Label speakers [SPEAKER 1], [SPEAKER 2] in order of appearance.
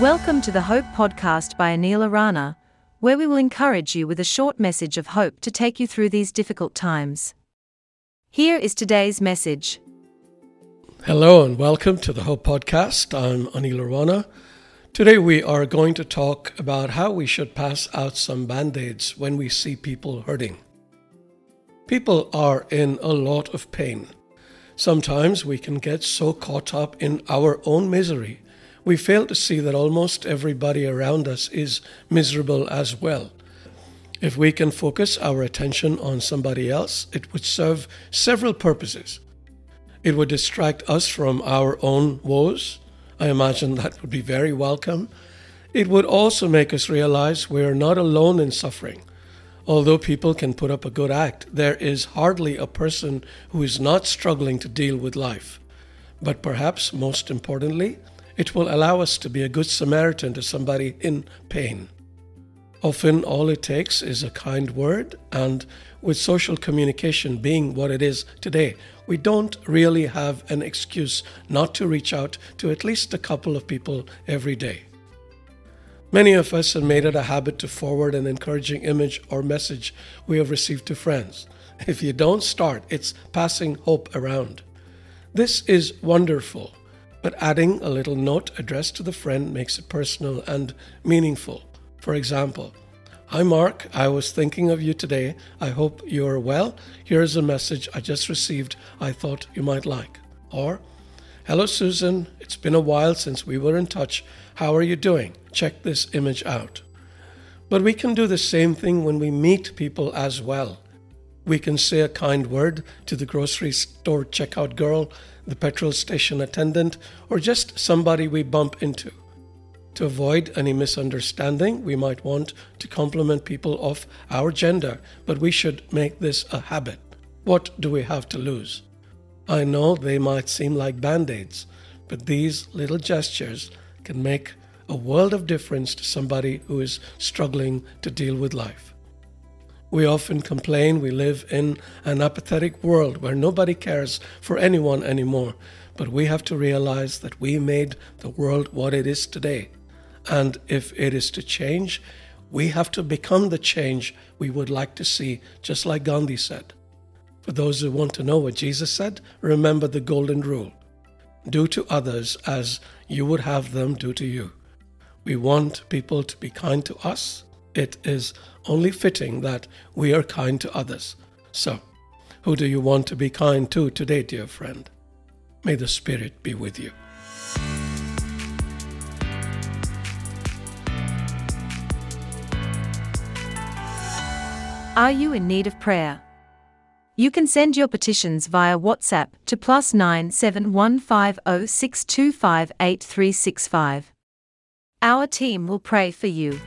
[SPEAKER 1] Welcome to the Hope Podcast by Anil Arana, where we will encourage you with a short message of hope to take you through these difficult times. Here is today's message.
[SPEAKER 2] Hello and welcome to the Hope Podcast. I'm Anil Arana. Today we are going to talk about how we should pass out some band aids when we see people hurting. People are in a lot of pain. Sometimes we can get so caught up in our own misery we fail to see that almost everybody around us is miserable as well. If we can focus our attention on somebody else, it would serve several purposes. It would distract us from our own woes. I imagine that would be very welcome. It would also make us realize we are not alone in suffering. Although people can put up a good act, there is hardly a person who is not struggling to deal with life. But perhaps most importantly, it will allow us to be a good Samaritan to somebody in pain. Often, all it takes is a kind word, and with social communication being what it is today, we don't really have an excuse not to reach out to at least a couple of people every day. Many of us have made it a habit to forward an encouraging image or message we have received to friends. If you don't start, it's passing hope around. This is wonderful but adding a little note addressed to the friend makes it personal and meaningful. For example, Hi Mark, I was thinking of you today. I hope you are well. Here's a message I just received I thought you might like. Or, Hello Susan, it's been a while since we were in touch. How are you doing? Check this image out. But we can do the same thing when we meet people as well. We can say a kind word to the grocery store checkout girl, the petrol station attendant, or just somebody we bump into. To avoid any misunderstanding, we might want to compliment people of our gender, but we should make this a habit. What do we have to lose? I know they might seem like band aids, but these little gestures can make a world of difference to somebody who is struggling to deal with life. We often complain we live in an apathetic world where nobody cares for anyone anymore, but we have to realize that we made the world what it is today. And if it is to change, we have to become the change we would like to see, just like Gandhi said. For those who want to know what Jesus said, remember the golden rule do to others as you would have them do to you. We want people to be kind to us it is only fitting that we are kind to others. So, who do you want to be kind to today, dear friend? May the Spirit be with you.
[SPEAKER 1] Are you in need of prayer? You can send your petitions via WhatsApp to plus 971506258365. Our team will pray for you.